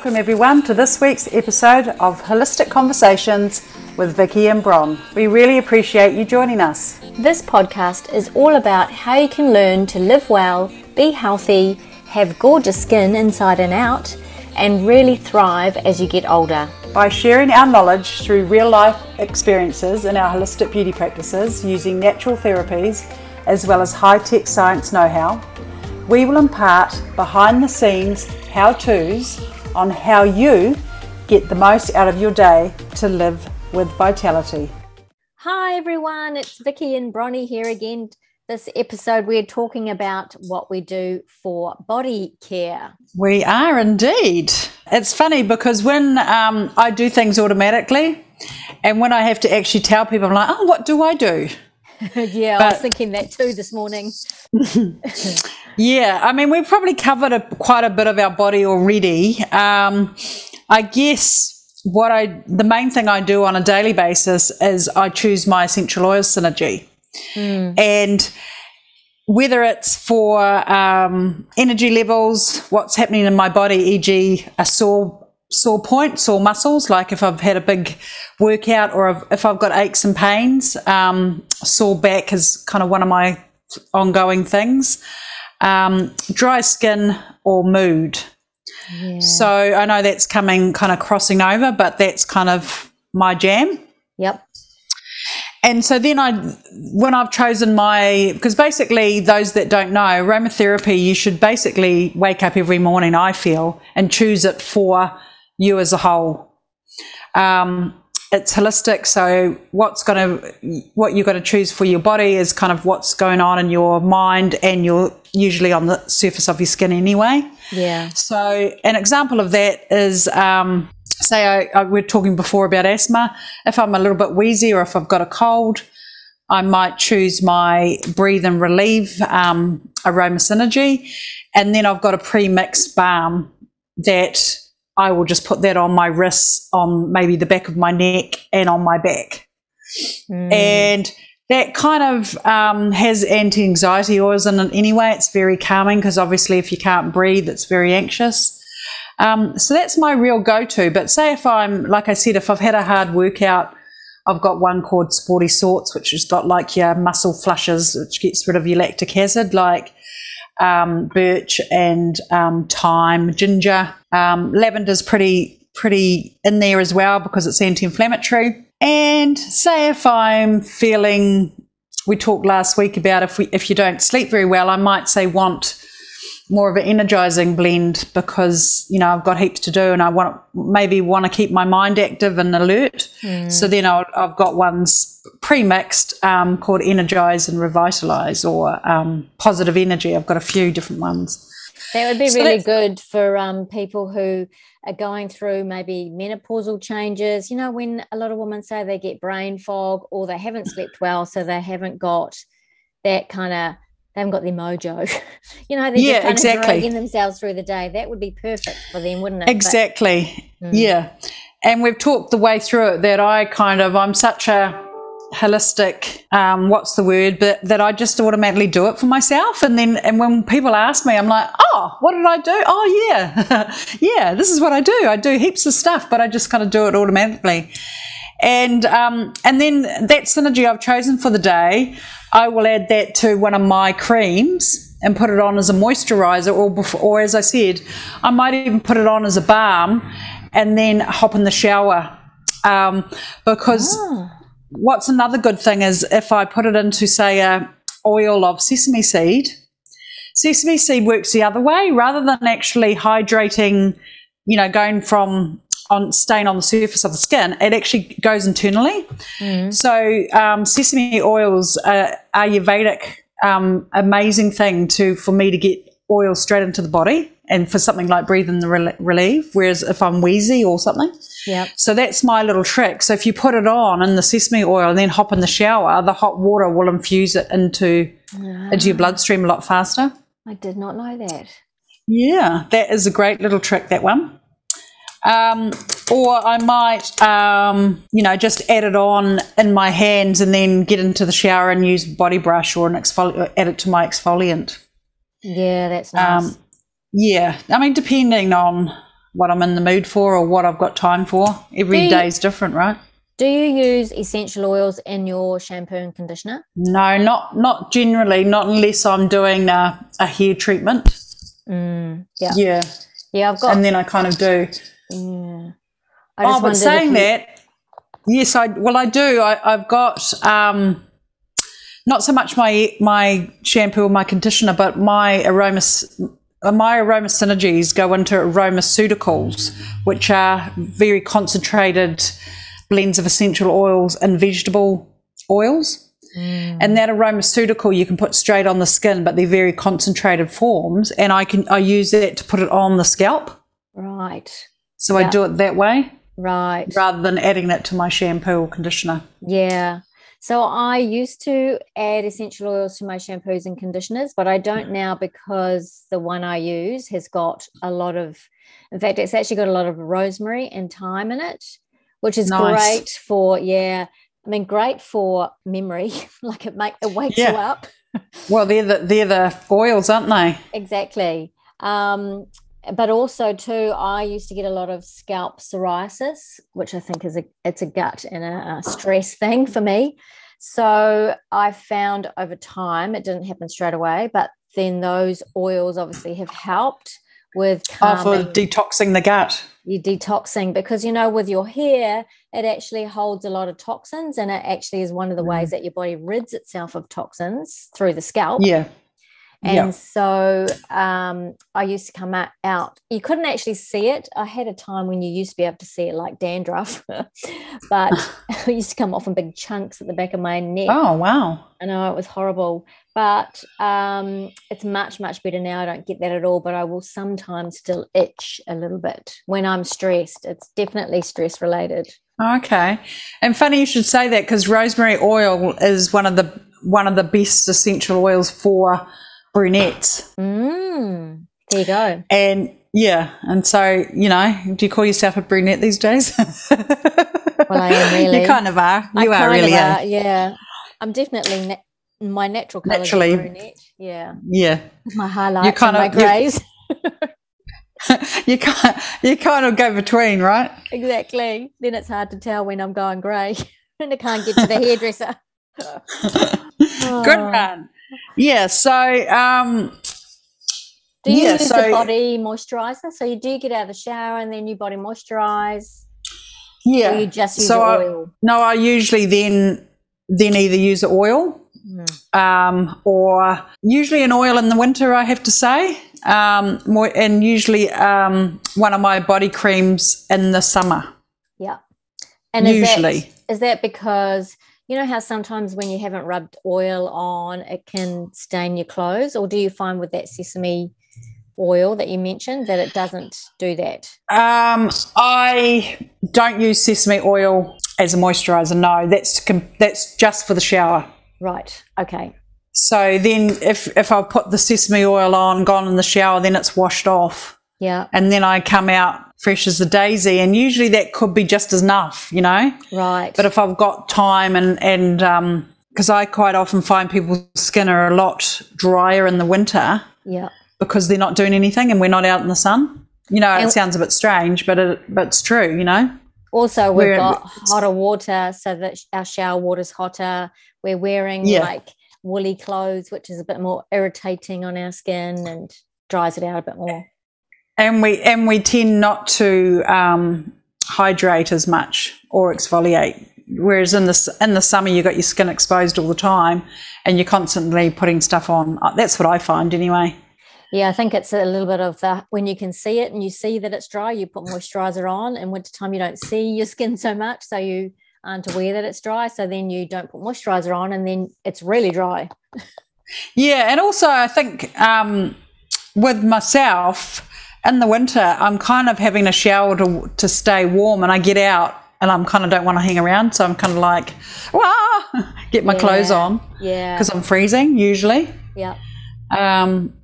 Welcome, everyone, to this week's episode of Holistic Conversations with Vicky and Bron. We really appreciate you joining us. This podcast is all about how you can learn to live well, be healthy, have gorgeous skin inside and out, and really thrive as you get older. By sharing our knowledge through real life experiences in our holistic beauty practices using natural therapies as well as high tech science know how, we will impart behind the scenes how to's on how you get the most out of your day to live with vitality. Hi everyone, it's Vicky and Bronnie here again. This episode we're talking about what we do for body care. We are indeed. It's funny because when um, I do things automatically and when I have to actually tell people, I'm like, oh, what do I do? yeah, but, I was thinking that too this morning. yeah, I mean, we've probably covered a, quite a bit of our body already. Um, I guess what I the main thing I do on a daily basis is I choose my essential oil synergy, mm. and whether it's for um, energy levels, what's happening in my body, e.g., a sore sore point, sore muscles, like if I've had a big workout or if I've got aches and pains. Um, sore back is kind of one of my ongoing things. Um, dry skin or mood. Yeah. So I know that's coming kind of crossing over, but that's kind of my jam. Yep. And so then I, when I've chosen my, because basically those that don't know, aromatherapy, you should basically wake up every morning, I feel, and choose it for you as a whole. Um, it's holistic. So what's going to, what you're going to choose for your body is kind of what's going on in your mind and you're usually on the surface of your skin anyway. Yeah. So an example of that is, um, say I, I, we're talking before about asthma. If I'm a little bit wheezy or if I've got a cold, I might choose my breathe and relieve um, aroma synergy, and then I've got a pre-mixed balm that I will just put that on my wrists, on maybe the back of my neck, and on my back. Mm. And that kind of um, has anti anxiety oils in it anyway. It's very calming because obviously, if you can't breathe, it's very anxious. Um, so that's my real go to. But say if I'm, like I said, if I've had a hard workout, I've got one called Sporty Sorts, which has got like your muscle flushes, which gets rid of your lactic acid. Like um, birch and um, thyme, ginger. Um, lavender's pretty pretty in there as well because it's anti-inflammatory. And say if I'm feeling, we talked last week about if we if you don't sleep very well, I might say want more of an energizing blend because you know I've got heaps to do and I want maybe want to keep my mind active and alert. Mm. So then i have got ones pre-mixed um, called Energize and Revitalize or um, Positive Energy. I've got a few different ones. That would be so really good for um, people who are going through maybe menopausal changes. You know, when a lot of women say they get brain fog or they haven't slept well, so they haven't got that kind of they haven't got their mojo. you know, they're yeah, just kind exactly. of dragging themselves through the day. That would be perfect for them, wouldn't it? Exactly. But, mm. Yeah. And we've talked the way through it that I kind of, I'm such a holistic, um, what's the word, but that I just automatically do it for myself. And then, and when people ask me, I'm like, oh, what did I do? Oh, yeah. yeah, this is what I do. I do heaps of stuff, but I just kind of do it automatically. And, um, and then that synergy I've chosen for the day, I will add that to one of my creams and put it on as a moisturizer, or, before, or as I said, I might even put it on as a balm and then hop in the shower. Um, because oh. what's another good thing is if I put it into, say, a oil of sesame seed, sesame seed works the other way rather than actually hydrating, you know, going from on staying on the surface of the skin, it actually goes internally. Mm. So um, sesame oils are Ayurvedic um, amazing thing to for me to get oil straight into the body and for something like breathe in the relief. Whereas if I'm wheezy or something, yeah. So that's my little trick. So if you put it on in the sesame oil and then hop in the shower, the hot water will infuse it into into your bloodstream a lot faster. I did not know that. Yeah, that is a great little trick. That one. Um, or I might, um, you know, just add it on in my hands and then get into the shower and use body brush or an exfoli- add it to my exfoliant. Yeah, that's nice. Um, yeah, I mean, depending on what I'm in the mood for or what I've got time for. Every day is different, right? Do you use essential oils in your shampoo and conditioner? No, not not generally, not unless I'm doing a, a hair treatment. Mm, yeah. Yeah. Yeah, I've got. And then I kind of do. Yeah. i oh, but saying you... that, yes, I well I do. I, I've got um, not so much my my shampoo or my conditioner, but my aromas. my aroma synergies go into aromaceuticals, which are very concentrated blends of essential oils and vegetable oils. Mm. And that aromaceutical you can put straight on the skin, but they're very concentrated forms. And I can I use that to put it on the scalp. Right. So I do it that way. Right. Rather than adding it to my shampoo or conditioner. Yeah. So I used to add essential oils to my shampoos and conditioners, but I don't now because the one I use has got a lot of, in fact, it's actually got a lot of rosemary and thyme in it which is nice. great for yeah. I mean, great for memory. like it make it wakes yeah. you up. well, they're the they're the oils, aren't they? Exactly. Um, but also too, I used to get a lot of scalp psoriasis, which I think is a it's a gut and a, a stress thing for me. So I found over time it didn't happen straight away, but then those oils obviously have helped with calming. Oh, for detoxing the gut you're detoxing because you know with your hair it actually holds a lot of toxins and it actually is one of the ways mm. that your body rids itself of toxins through the scalp yeah and yeah. so um, I used to come out, out. You couldn't actually see it. I had a time when you used to be able to see it like dandruff, but it used to come off in big chunks at the back of my neck. Oh, wow. I know it was horrible, but um, it's much, much better now. I don't get that at all, but I will sometimes still itch a little bit when I'm stressed. It's definitely stress related. Okay. And funny you should say that because rosemary oil is one of the one of the best essential oils for brunettes. Mm, there you go. And yeah, and so you know, do you call yourself a brunette these days? well, I am really. You kind of are. You I are really. Are, yeah, I'm definitely na- my natural color Naturally, brunette. Yeah. Yeah. My highlights you kind and of, my greys. you can't you kind of go between, right? Exactly. Then it's hard to tell when I'm going grey and I can't get to the hairdresser. Good one. Yeah. So, um, do you yeah, use so, the body moisturizer? So you do get out of the shower and then you body moisturize. Yeah. you just use so oil? I, no, I usually then then either use oil mm. um, or usually an oil in the winter. I have to say, um, more and usually um, one of my body creams in the summer. Yeah. And usually is that, is that because you know how sometimes when you haven't rubbed oil on, it can stain your clothes? Or do you find with that sesame oil that you mentioned that it doesn't do that? Um, I don't use sesame oil as a moisturizer. No, that's that's just for the shower. Right. Okay. So then, if if I put the sesame oil on, gone in the shower, then it's washed off. Yeah. And then I come out fresh as a daisy. And usually that could be just enough, you know? Right. But if I've got time and, and, um, because I quite often find people's skin are a lot drier in the winter. Yeah. Because they're not doing anything and we're not out in the sun. You know, and it sounds a bit strange, but it, but it's true, you know? Also, we've we're, got hotter water so that our shower water's hotter. We're wearing yeah. like woolly clothes, which is a bit more irritating on our skin and dries it out a bit more and we and we tend not to um, hydrate as much or exfoliate. Whereas in the in the summer, you got your skin exposed all the time, and you're constantly putting stuff on. Uh, that's what I find anyway. Yeah, I think it's a little bit of that when you can see it and you see that it's dry, you put moisturizer on. And wintertime, you don't see your skin so much, so you aren't aware that it's dry. So then you don't put moisturizer on, and then it's really dry. yeah, and also I think um, with myself, in the winter, I'm kind of having a shower to, to stay warm, and I get out and I'm kind of don't want to hang around. So I'm kind of like, wow, get my yeah. clothes on. Yeah. Because I'm freezing usually. Yeah. Um,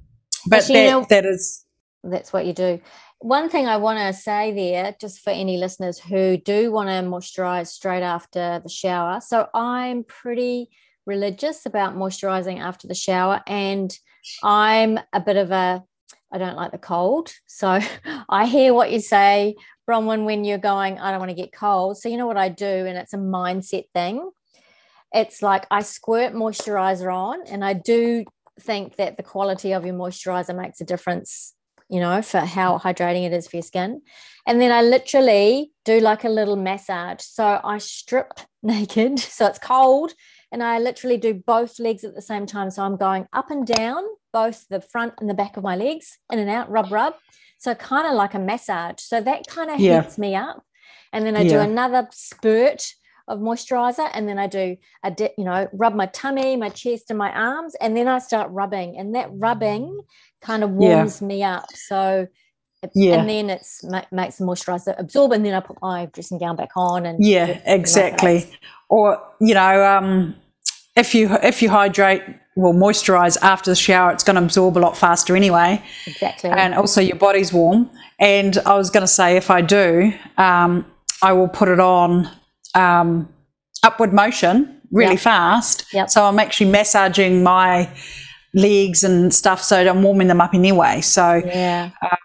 but that, you know, that is. That's what you do. One thing I want to say there, just for any listeners who do want to moisturize straight after the shower. So I'm pretty religious about moisturizing after the shower, and I'm a bit of a I don't like the cold. So I hear what you say, Bronwyn, when you're going, I don't want to get cold. So you know what I do, and it's a mindset thing. It's like I squirt moisturizer on, and I do think that the quality of your moisturizer makes a difference, you know, for how hydrating it is for your skin. And then I literally do like a little massage. So I strip naked, so it's cold, and I literally do both legs at the same time. So I'm going up and down both the front and the back of my legs, in and out, rub, rub. So kind of like a massage. So that kind of yeah. heats me up. And then I yeah. do another spurt of moisturizer and then I do a di- you know rub my tummy my chest and my arms and then I start rubbing and that rubbing kind of warms yeah. me up so yeah. and then it's makes the moisturizer absorb and then I put my dressing gown back on and yeah exactly or you know um if you if you hydrate well moisturize after the shower. It's going to absorb a lot faster anyway. Exactly. And also your body's warm. And i was going to say if i do um, i will put it on um, upward motion really yep. fast. Yep. so i'm actually massaging my legs and stuff so i'm warming them up anyway. So yeah. uh,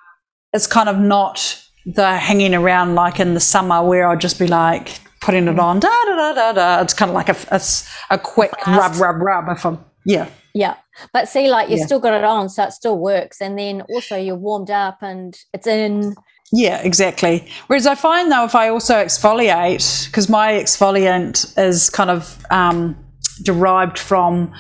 it's kind of not the hanging around like in the summer where i'll just be like putting it on da da da da da. It's kind of like a, a, a quick Fast. rub rub rub if i'm yeah. Yeah. But see, like you yeah. still got it on, so it still works. And then also you're warmed up and it's in. Yeah, exactly. Whereas I find though, if I also exfoliate, because my exfoliant is kind of um, derived from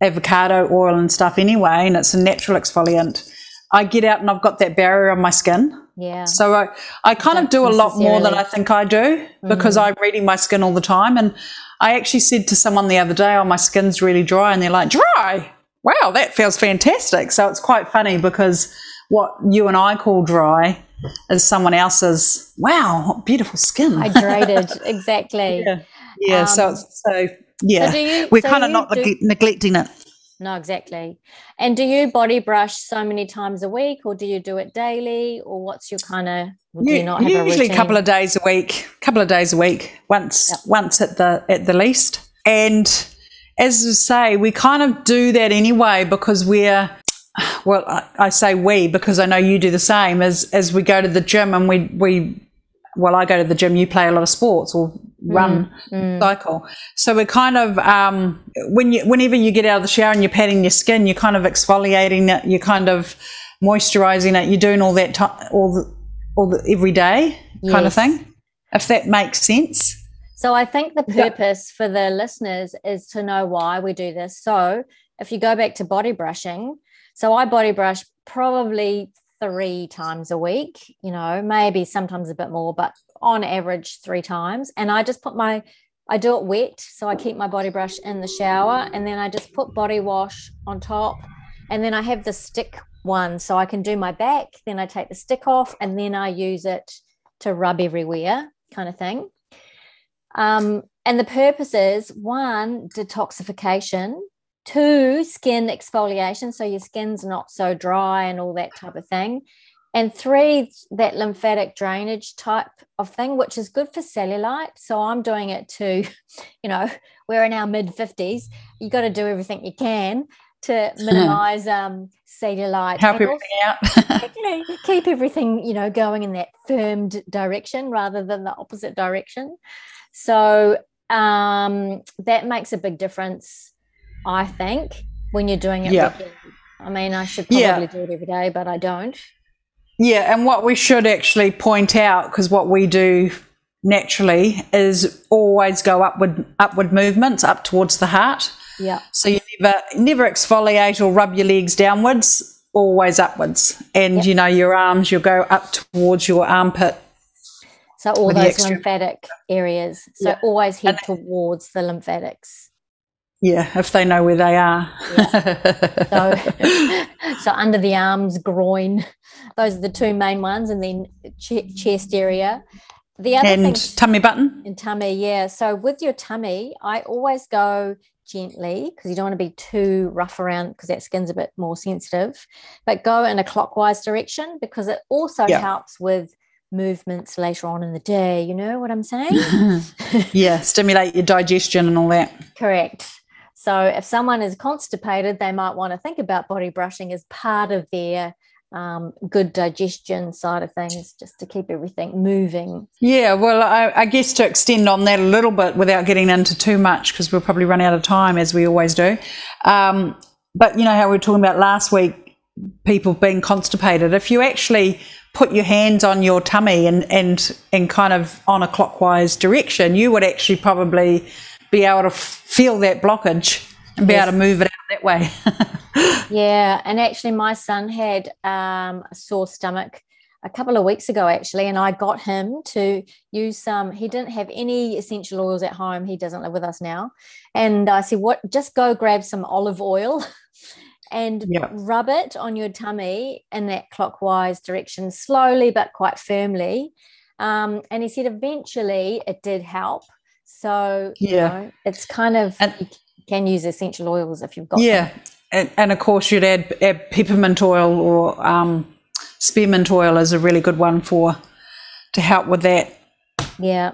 avocado oil and stuff anyway, and it's a natural exfoliant, I get out and I've got that barrier on my skin. Yeah. So I, I kind of do a lot more than I think I do because mm. I'm reading my skin all the time. And I actually said to someone the other day, oh, my skin's really dry. And they're like, dry? Wow, that feels fantastic. So it's quite funny because what you and I call dry is someone else's, wow, beautiful skin. Hydrated, exactly. Yeah, yeah um, so, so yeah, so you, we're so kind of not do- neglecting it. No, exactly. And do you body brush so many times a week, or do you do it daily, or what's your kind of? Do you not have usually a, a, couple of days a week, couple of days a week, once yep. once at the at the least. And as I say, we kind of do that anyway because we're well, I, I say we because I know you do the same as as we go to the gym and we we well, I go to the gym, you play a lot of sports or run, mm, mm. cycle. So we're kind of, um, when you, whenever you get out of the shower and you're patting your skin, you're kind of exfoliating it, you're kind of moisturizing it, you're doing all that, time, all the, all the every day kind yes. of thing, if that makes sense. So I think the purpose for the listeners is to know why we do this. So if you go back to body brushing, so I body brush probably three times a week, you know, maybe sometimes a bit more, but on average, three times. And I just put my, I do it wet. So I keep my body brush in the shower and then I just put body wash on top. And then I have the stick one so I can do my back. Then I take the stick off and then I use it to rub everywhere, kind of thing. Um, and the purpose is one, detoxification two skin exfoliation so your skin's not so dry and all that type of thing and three that lymphatic drainage type of thing which is good for cellulite so i'm doing it to you know we're in our mid 50s you got to do everything you can to minimize um, cellulite help everything out keep everything you know going in that firmed direction rather than the opposite direction so um, that makes a big difference I think, when you're doing it. Yeah. I mean, I should probably yeah. do it every day, but I don't. Yeah, and what we should actually point out, because what we do naturally is always go upward upward movements up towards the heart. Yeah. So you never never exfoliate or rub your legs downwards, always upwards. And yep. you know, your arms you'll go up towards your armpit. So all those lymphatic areas. So yeah. always head and towards the lymphatics. Yeah, if they know where they are. Yeah. So, so under the arms, groin, those are the two main ones, and then ch- chest area. The other and thing, tummy button and tummy, yeah. So with your tummy, I always go gently because you don't want to be too rough around because that skin's a bit more sensitive, but go in a clockwise direction because it also yeah. helps with movements later on in the day. You know what I'm saying? yeah, stimulate your digestion and all that. Correct. So if someone is constipated, they might want to think about body brushing as part of their um, good digestion side of things, just to keep everything moving. Yeah, well, I, I, guess to extend on that a little bit without getting into too much, because we'll probably run out of time as we always do. Um, but you know how we were talking about last week, people being constipated. If you actually put your hands on your tummy and and and kind of on a clockwise direction, you would actually probably be able to feel that blockage and be yes. able to move it out that way. yeah, and actually, my son had um, a sore stomach a couple of weeks ago, actually, and I got him to use some. He didn't have any essential oils at home. He doesn't live with us now, and I said, "What? Just go grab some olive oil." and yep. rub it on your tummy in that clockwise direction, slowly but quite firmly. Um, and he said eventually it did help. So yeah, you know, it's kind of and, you can use essential oils if you've got yeah, and, and, of course you'd add, add peppermint oil or um, spearmint oil is a really good one for to help with that. Yeah,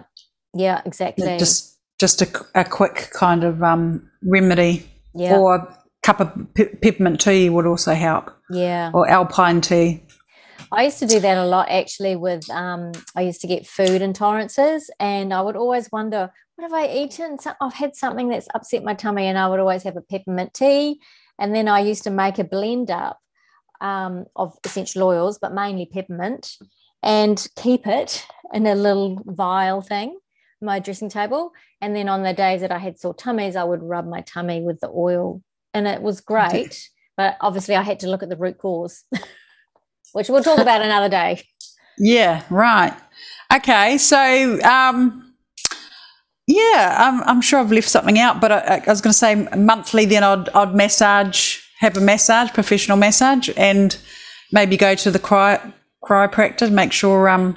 yeah, exactly. Just just a, a quick kind of um, remedy. Yeah. Or cup of pe- peppermint tea would also help. Yeah. Or alpine tea. I used to do that a lot actually with um, I used to get food intolerances and I would always wonder what have I eaten? So I've had something that's upset my tummy and I would always have a peppermint tea and then I used to make a blend up um, of essential oils but mainly peppermint and keep it in a little vial thing my dressing table and then on the days that I had sore tummies I would rub my tummy with the oil and it was great but obviously I had to look at the root cause which we'll talk about another day. Yeah, right. Okay, so um, yeah, I'm, I'm, sure I've left something out, but I, I was going to say monthly. Then I'd, I'd massage, have a massage, professional massage, and maybe go to the cryo, chiropractor, make sure um,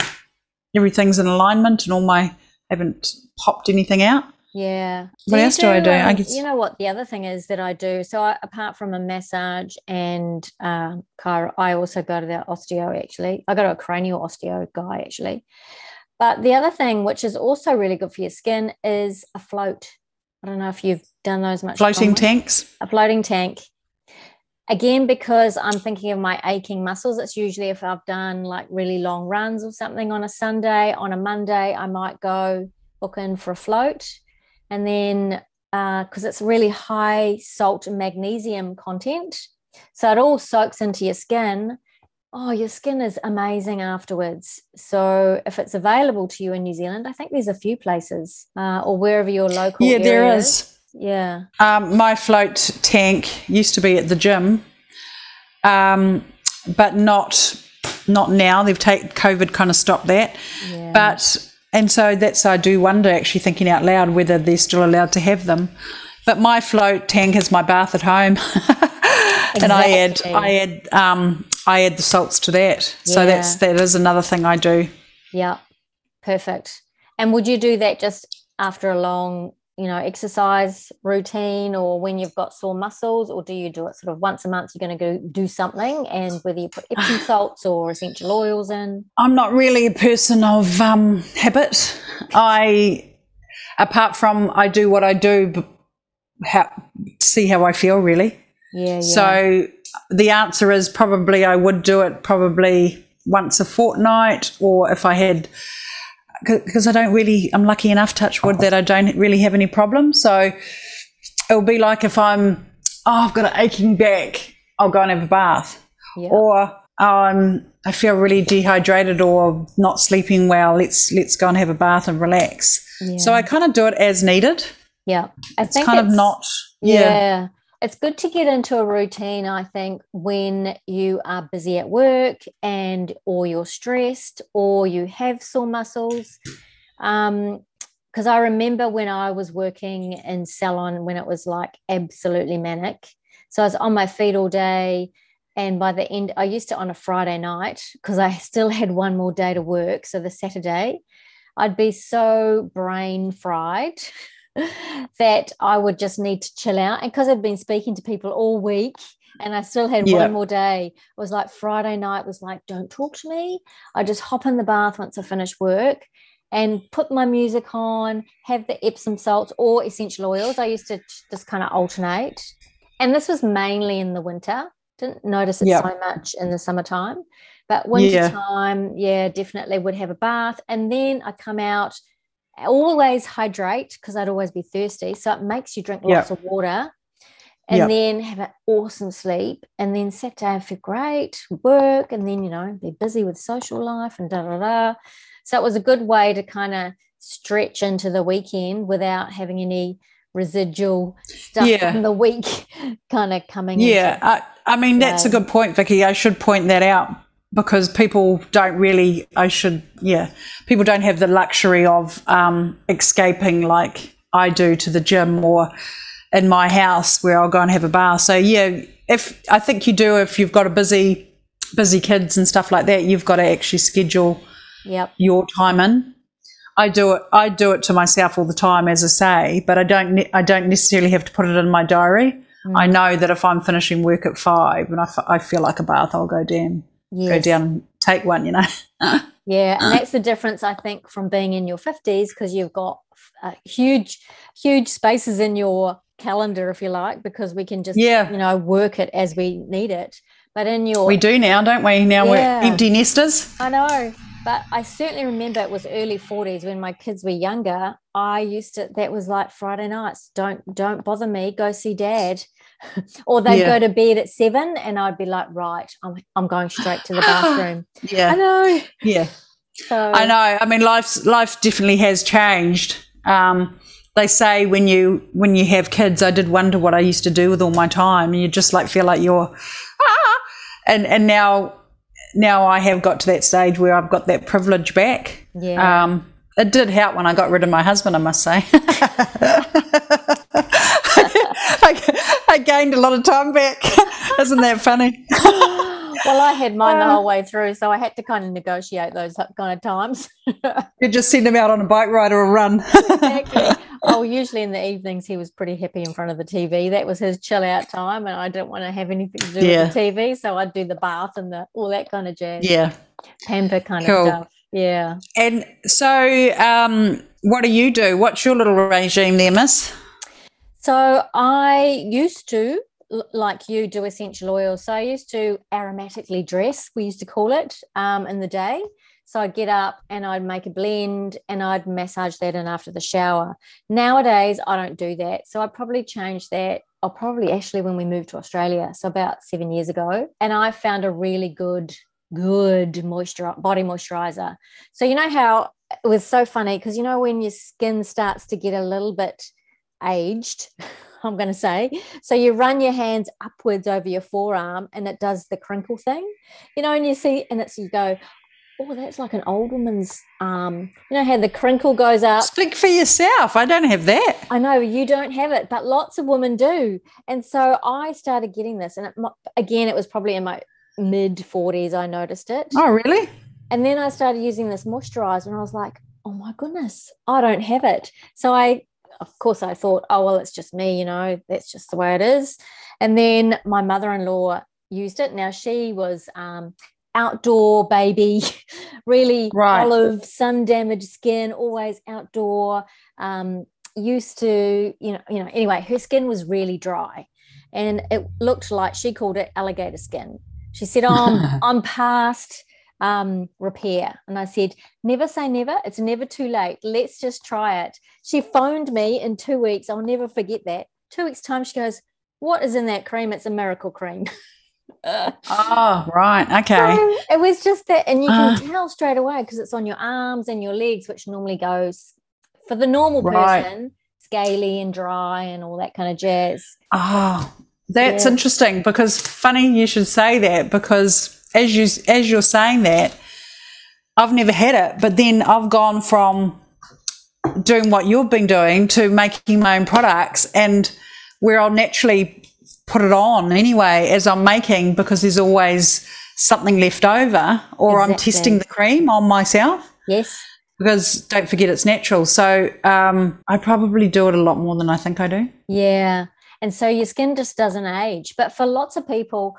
everything's in alignment and all my haven't popped anything out. Yeah. What else do, do I do? Um, I guess you know what the other thing is that I do. So I, apart from a massage and um, car, I also go to the osteo. Actually, I go to a cranial osteo guy actually. But the other thing, which is also really good for your skin, is a float. I don't know if you've done those much. Floating tanks. A floating tank. Again, because I'm thinking of my aching muscles, it's usually if I've done like really long runs or something on a Sunday, on a Monday, I might go book in for a float and then because uh, it's really high salt and magnesium content, so it all soaks into your skin. Oh, your skin is amazing afterwards. So if it's available to you in New Zealand, I think there's a few places uh, or wherever your local. Yeah, there is. is. Yeah. Um, my float tank used to be at the gym, um, but not not now. They've taken COVID kind of stopped that. Yeah. But and so that's, I do wonder, actually thinking out loud, whether they're still allowed to have them. But my float tank is my bath at home. exactly. and I add, I add, um, I add the salts to that. Yeah. So that's, that is another thing I do. Yeah. Perfect. And would you do that just after a long you know exercise routine or when you've got sore muscles or do you do it sort of once a month you're going to go do something? And whether you put epsom salts or essential oils in? I'm not really a person of um, habit. I apart from i do what i do but how, see how i feel really. Yeah, yeah. So the answer is probably i would do it probably once a fortnight or if i had because I don't really, I'm lucky enough, touch wood, that I don't really have any problems. So it'll be like if I'm, oh, I've got an aching back, I'll go and have a bath. Yeah. Or um, I feel really dehydrated or not sleeping well. Let's let's go and have a bath and relax. Yeah. So I kind of do it as needed. Yeah, I it's think kind it's, of not. Yeah. yeah it's good to get into a routine i think when you are busy at work and or you're stressed or you have sore muscles. Um because i remember when i was working in salon when it was like absolutely manic. So i was on my feet all day and by the end i used to on a friday night because i still had one more day to work so the saturday i'd be so brain fried that I would just need to chill out. And because I'd been speaking to people all week and I still had yeah. one more day, it was like Friday night was like, don't talk to me. I just hop in the bath once I finish work and put my music on, have the Epsom salts or essential oils. I used to just kind of alternate. And this was mainly in the winter Didn't notice it so much in the summertime. But wintertime, yeah. yeah, definitely would have a bath. And then I come out, always hydrate because I'd always be thirsty. So it makes you drink lots of water and yep. then have an awesome sleep. And then Saturday I feel great, work, and then, you know, be busy with social life and da da da. So it was a good way to kind of stretch into the weekend without having any residual stuff yeah. from the week kind of coming yeah I, I, mean that's a good point vicky i should point that out because people don't really i should yeah people don't have the luxury of um, escaping like i do to the gym or in my house where i'll go and have a bath so yeah if i think you do if you've got a busy busy kids and stuff like that you've got to actually schedule yep. your time in I do it. I do it to myself all the time, as I say, but I don't. I don't necessarily have to put it in my diary. Mm. I know that if I'm finishing work at five and I, f- I feel like a bath, I'll go down, yes. go down, and take one. You know. yeah, and that's the difference I think from being in your fifties because you've got uh, huge, huge spaces in your calendar, if you like, because we can just yeah. you know work it as we need it. But in your we do now, don't we? Now yeah. we're empty nesters. I know. But I certainly remember it was early 40s when my kids were younger. I used to that was like Friday nights. Don't don't bother me. Go see dad. or they'd yeah. go to bed at seven and I'd be like, right, I'm I'm going straight to the bathroom. yeah. I know. Yeah. So I know. I mean life's life definitely has changed. Um, they say when you when you have kids, I did wonder what I used to do with all my time. And you just like feel like you're ah! and and now now I have got to that stage where I've got that privilege back. Yeah. Um, it did help when I got rid of my husband, I must say. I, I, gained a lot of time back. Isn't that funny? well, I had mine the whole way through, so I had to kind of negotiate those kind of times. you just send him out on a bike ride or a run. exactly. Oh, usually in the evenings he was pretty happy in front of the TV. That was his chill out time, and I didn't want to have anything to do yeah. with the TV, so I'd do the bath and the all that kind of jazz. Yeah, pamper kind cool. of stuff. Yeah. And so, um, what do you do? What's your little regime there, Miss? So I used to like you do essential oils. So I used to aromatically dress, we used to call it, um, in the day. So I'd get up and I'd make a blend and I'd massage that in after the shower. Nowadays, I don't do that. So I probably changed that. I'll probably actually when we moved to Australia, so about seven years ago, and I found a really good, good moisture body moisturizer. So you know how it was so funny because you know when your skin starts to get a little bit aged. I'm going to say. So you run your hands upwards over your forearm and it does the crinkle thing, you know, and you see, and it's, you go, oh, that's like an old woman's um, you know how the crinkle goes up. Speak for yourself. I don't have that. I know you don't have it, but lots of women do. And so I started getting this, and it, again, it was probably in my mid 40s. I noticed it. Oh, really? And then I started using this moisturizer, and I was like, oh my goodness, I don't have it. So I, of course, I thought, oh well, it's just me. You know, that's just the way it is. And then my mother-in-law used it. Now she was um, outdoor baby, really right. olive, sun damaged skin, always outdoor. Um, used to, you know, you know. Anyway, her skin was really dry, and it looked like she called it alligator skin. She said, oh, "I'm I'm past." Um, repair. And I said, never say never. It's never too late. Let's just try it. She phoned me in two weeks. I'll never forget that. Two weeks' time, she goes, What is in that cream? It's a miracle cream. oh, right. Okay. So it was just that, and you can uh, tell straight away because it's on your arms and your legs, which normally goes for the normal right. person, scaly and dry and all that kind of jazz. Oh, that's yeah. interesting because funny you should say that because as you as you're saying that, I've never had it, but then I've gone from doing what you've been doing to making my own products and where I'll naturally put it on anyway as I'm making because there's always something left over or exactly. I'm testing the cream on myself. Yes. Because don't forget it's natural. So um, I probably do it a lot more than I think I do. Yeah. And so your skin just doesn't age. But for lots of people,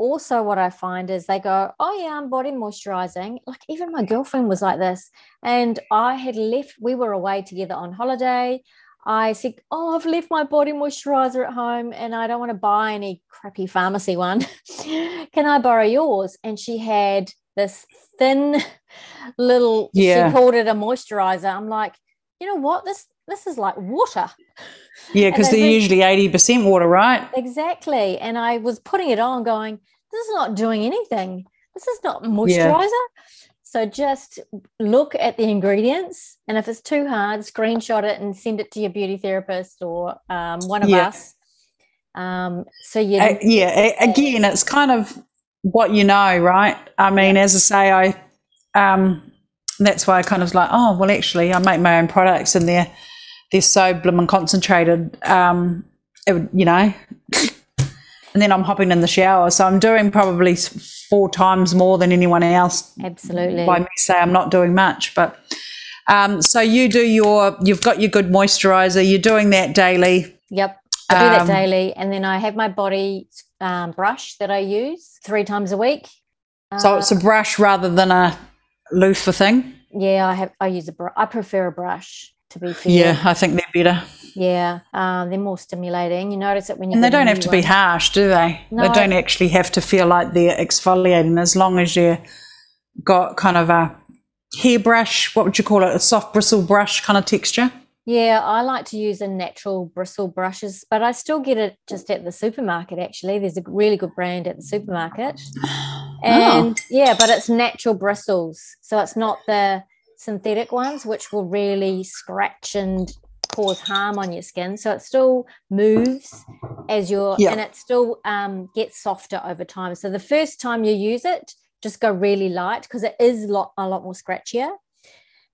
also what I find is they go, Oh yeah, I'm body moisturizing. Like even my girlfriend was like this. And I had left, we were away together on holiday. I said, Oh, I've left my body moisturizer at home and I don't want to buy any crappy pharmacy one. Can I borrow yours? And she had this thin little, Yeah. she called it a moisturizer. I'm like, you know what? This this is like water. Yeah, because they're they- usually 80% water, right? Exactly. And I was putting it on going, this is not doing anything. This is not moisturizer. So just look at the ingredients. And if it's too hard, screenshot it and send it to your beauty therapist or um, one of Yeah. us. Um, so Uh, yeah, again, it's kind of what you know, right? I mean, as I say, I um, that's why I kind of like, oh, well, actually, I make my own products and they're they're so blooming concentrated, um, it, would- you know. and then I'm hopping in the shower, so I'm doing probably four times more than anyone else absolutely. by me say I'm not doing much, but. Um, so you do your, you've got your good moisturizer. You're doing that daily. Yep. I do that Um, daily. And then I have my body um, brush that I use three times a week. So Uh, it's a brush rather than a loofah thing. yeah, I have. I use a. Br- I prefer a brush to be fair. Yeah, I think they're better. Yeah, um, they're more stimulating. You notice it when you. And they don't have to be harsh, do they? No, They don't actually have to feel like they're exfoliating as long as you got kind of a hairbrush, what would you call it? A soft bristle brush kind of texture. Yeah, I like to use a natural bristle brushes, but I still get it just at the supermarket. Actually, there's a really good brand at the supermarket, Oh. and yeah, but it's natural bristles, so it's not the synthetic ones, which will really scratch and cause harm on your skin. So it still moves as you're, Yeah. and it still um, gets softer over time. So the first time you use it, just go really light because it is a lot, a lot more scratchier.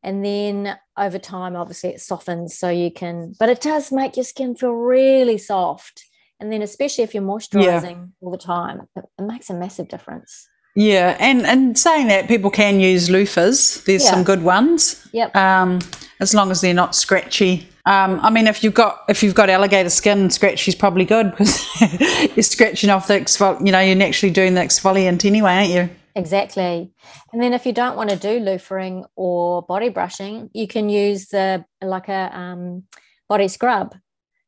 And then over time, obviously, it softens so you can, but it does make your skin feel really soft. And then, especially if you're moisturizing all the time, it, it makes a massive difference. Yeah, and and saying that people can use loofahs. There's Yeah. some good ones. Yep. Um, as long as they're not scratchy. Um, I mean, if you've got if you've got alligator skin, scratchy's probably good because you're scratching off the exfol. You know, you're naturally doing the exfoliant anyway, aren't you? Exactly. And then, if you don't want to do loofering or body brushing, you can use the like a um, body scrub.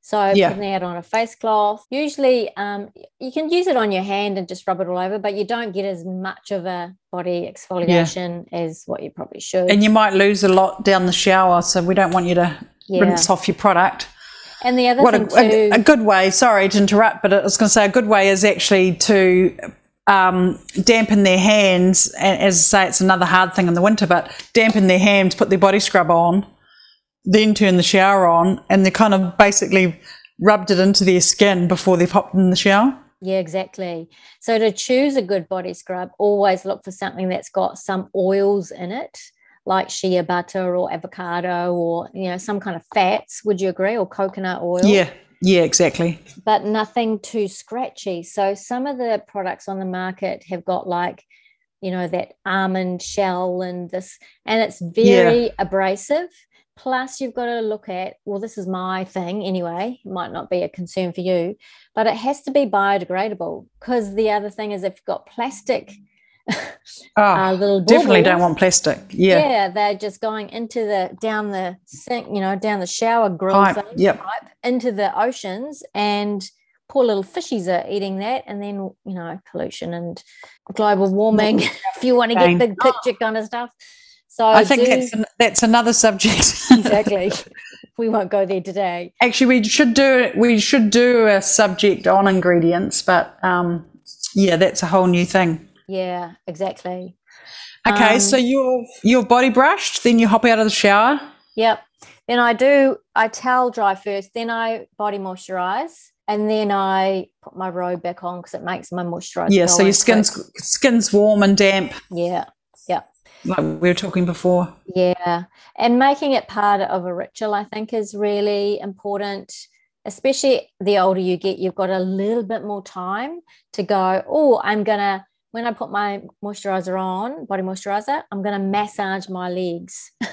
So Yeah. putting that on a face cloth. Usually, um, you can use it on your hand and just rub it all over, but you don't get as much of a body exfoliation as what you probably should. And you might lose a lot down the shower, so we don't want you to yeah. rinse off your product. And the other What thing a, too, a, a good way. Sorry to interrupt, but I was going to say a good way is actually to um, dampen their hands. And as I say, it's another hard thing in the winter, but dampen their hands, put their body scrub on, then turn the shower on, and they kind of basically rubbed it into their skin before they've hopped in the shower. Yeah, exactly. So to choose a good body scrub, always look for something that's got some oils in it, like shea butter or avocado or you know some kind of fats. Would you agree? Or coconut oil? Yeah, yeah, exactly. But nothing too scratchy. So some of the products on the market have got like you know that almond shell and this, and it's very abrasive. Plus, you've got to look at, well, this is my thing anyway, it might not be a concern for you, but it has to be biodegradable. Because the other thing is, if you've got plastic Oh, uh, little definitely don't want plastic. Yeah, yeah. they're just going into the down the sink, you know, down the shower grill Pipe, thing, yep. pipe into the oceans, and poor little fishies are eating that, and then you know, pollution and global warming. if you want to get Shame. big picture kind of stuff. So I think do- that's an, that's another subject. exactly. we won't go there today. Actually, we should do we should do a subject on ingredients, but um, yeah, that's a whole new thing. Yeah, exactly. Okay, Um, so you're you're body brushed, then you hop out of the shower. Yep. Then I do, I towel dry first, then I body moisturize, and then I put my robe back on because it makes my moisturizer. Yeah, so your skin's quick. skin's warm and damp, Yeah, like we were talking before. yeah. And making it part of a ritual, I think, is really important. Especially the older you get, you've got a little bit more time to go, oh, I'm going to, when I put my moisturizer on, body moisturizer, I'm going to massage my legs.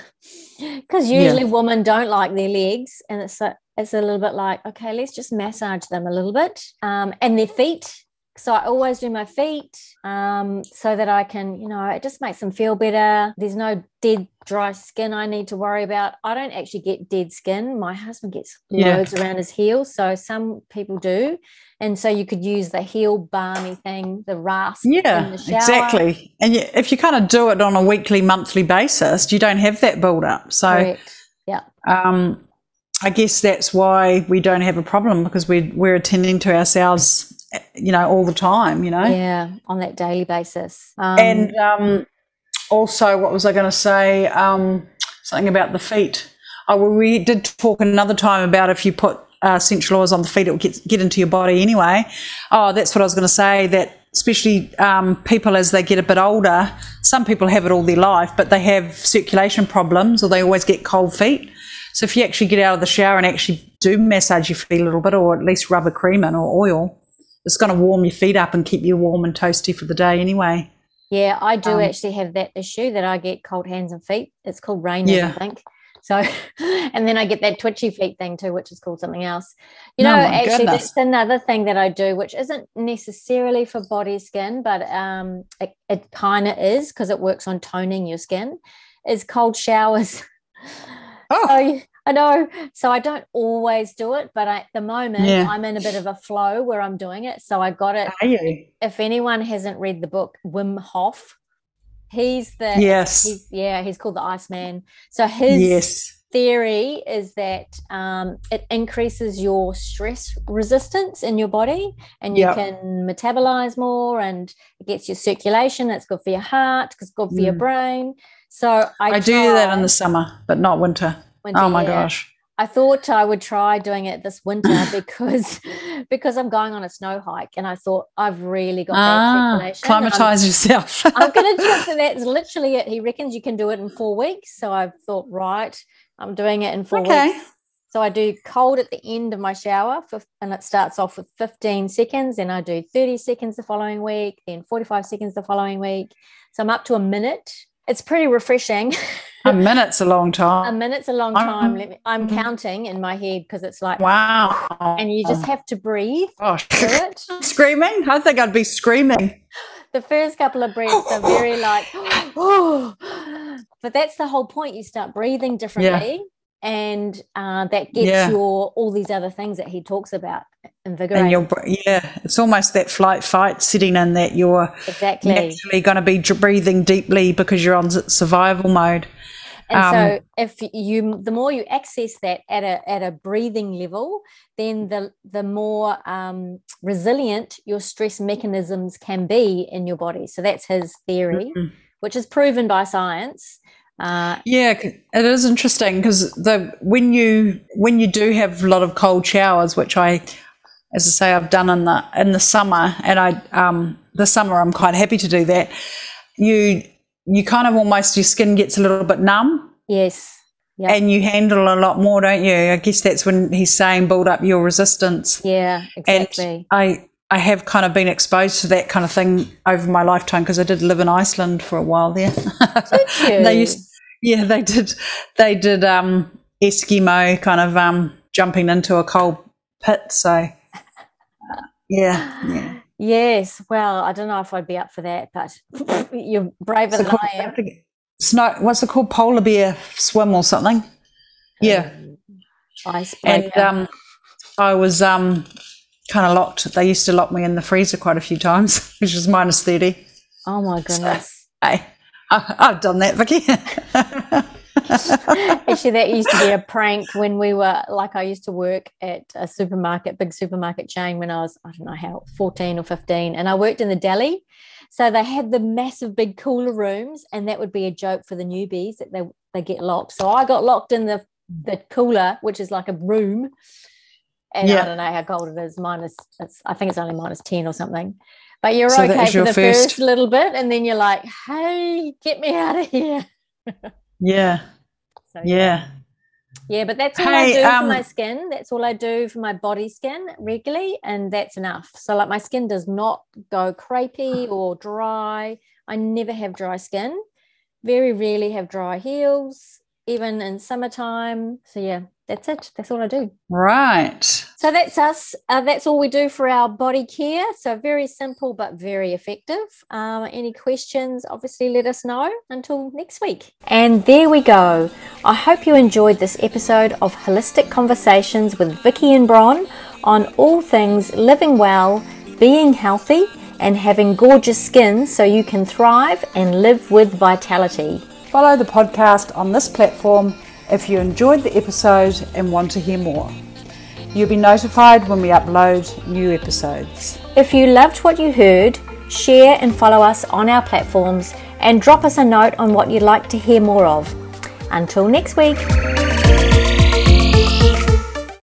Because Yeah. usually women don't like their legs. And it's a, it's a little bit like, okay, let's just massage them a little bit. Um, and their feet. So I always do my feet um, so that I can, you know, it just makes them feel better. There's no dead, dry skin I need to worry about. I don't actually get dead skin. My husband gets yeah. loads around his heels. So some people do. And so you could use the heel balmy thing, the rasp. Yeah, exactly. And you, if you kind of do it on a weekly, monthly basis, you don't have that build up. So, Correct. yeah. Um, I guess that's why we don't have a problem because we're, we're attending to ourselves you know, all the time, you know? Yeah, on that daily basis. Um, and um, also, what was I going to say? Um, something about the feet. Oh, well, we did talk another time about if you put uh, essential oils on the feet, it will get, get into your body anyway. Oh, that's what I was going to say, that especially um, people as they get a bit older, some people have it all their life, but they have circulation problems or they always get cold feet. So if you actually get out of the shower and actually do massage your feet a little bit, or at least rub a cream in or oil, it's going to warm your feet up and keep you warm and toasty for the day anyway. Yeah, I do um, actually have that issue that I get cold hands and feet. It's called rain, yeah. I think. So, and then I get that twitchy feet thing too, which is called something else. You know, actually, goodness. that's another thing that I do, which isn't necessarily for body skin, but um, it, it kind of is because it works on toning your skin. Is cold showers. Oh. So, I know. So I don't always do it, but at the moment yeah. I'm in a bit of a flow where I'm doing it. So I got it. Are you? If anyone hasn't read the book, Wim Hof, he's the yes, he's, yeah, he's called the Iceman. So his yes. theory is that um, it increases your stress resistance in your body, and you yep. can metabolize more, and it gets your circulation. It's good for your heart. It's good for mm. your brain. So I, I do that in the summer, but not winter Oh my gosh. I thought I would try doing it this winter because because I'm going on a snow hike and I thought I've really got ah, that Climatize I'm, yourself. I'm going to do it. That's literally it. He reckons you can do it in four weeks. So I thought, right, I'm doing it in four okay. weeks. So I do cold at the end of my shower, for, and it starts off with 15 seconds. Then I do 30 seconds the following week, then 45 seconds the following week. So I'm up to a minute it's pretty refreshing. a minute's a long time. a minute's a long time. Me, I'm mm-hmm. counting in my head because it's like wow, and you just have to breathe Gosh. through it. screaming? I think I'd be screaming. The first couple of breaths are very like, oh, but that's the whole point. You start breathing differently. Yeah and uh, that gets yeah. your all these other things that he talks about invigorating. And your yeah, it's almost that flight fight sitting in that you're exactly naturally going to be breathing deeply because you're on survival mode. And um, so, if you the more you access that at a at a breathing level, then the the more um, resilient your stress mechanisms can be in your body. So that's his theory, mm-hmm. which is proven by science. Uh, yeah, it is interesting because the when you when you do have a lot of cold showers, which I, as I say, I've done in the in the summer, and I um the summer I'm quite happy to do that. You you kind of almost your skin gets a little bit numb. Yes. Yep. And you handle a lot more, don't you? I guess that's when he's saying build up your resistance. Yeah, exactly. And I I have kind of been exposed to that kind of thing over my lifetime because I did live in Iceland for a while there. they used, yeah, they did. They did um, Eskimo kind of um, jumping into a cold pit. So, uh, yeah, yeah. Yes. Well, I don't know if I'd be up for that, but you're braver than I am. Snow. What's it called? Polar bear swim or something? Yeah. Um, icebreaker. And um, I was um, kind of locked. They used to lock me in the freezer quite a few times, which was minus 30. Oh my goodness. So, hey, I've done that, Vicky. Actually, that used to be a prank when we were like, I used to work at a supermarket, big supermarket chain when I was, I don't know how, 14 or 15, and I worked in the deli. So they had the massive big cooler rooms, and that would be a joke for the newbies that they, they get locked. So I got locked in the, the cooler, which is like a room and yeah. I don't know how cold it is. Minus, it's, I think it's only minus ten or something. But you're so okay for the first... first little bit, and then you're like, "Hey, get me out of here." yeah. So, yeah. Yeah, but that's all hey, I do um, for my skin. That's all I do for my body skin regularly, and that's enough. So, like, my skin does not go crepey or dry. I never have dry skin. Very rarely have dry heels, even in summertime. So, yeah, that's it. That's all I do. Right. So that's us. Uh, that's all we do for our body care. So very simple but very effective. Um, any questions? Obviously, let us know. Until next week. And there we go. I hope you enjoyed this episode of Holistic Conversations with Vicky and Bron on all things living well, being healthy, and having gorgeous skin so you can thrive and live with vitality. Follow the podcast on this platform if you enjoyed the episode and want to hear more. You'll be notified when we upload new episodes. If you loved what you heard, share and follow us on our platforms and drop us a note on what you'd like to hear more of. Until next week.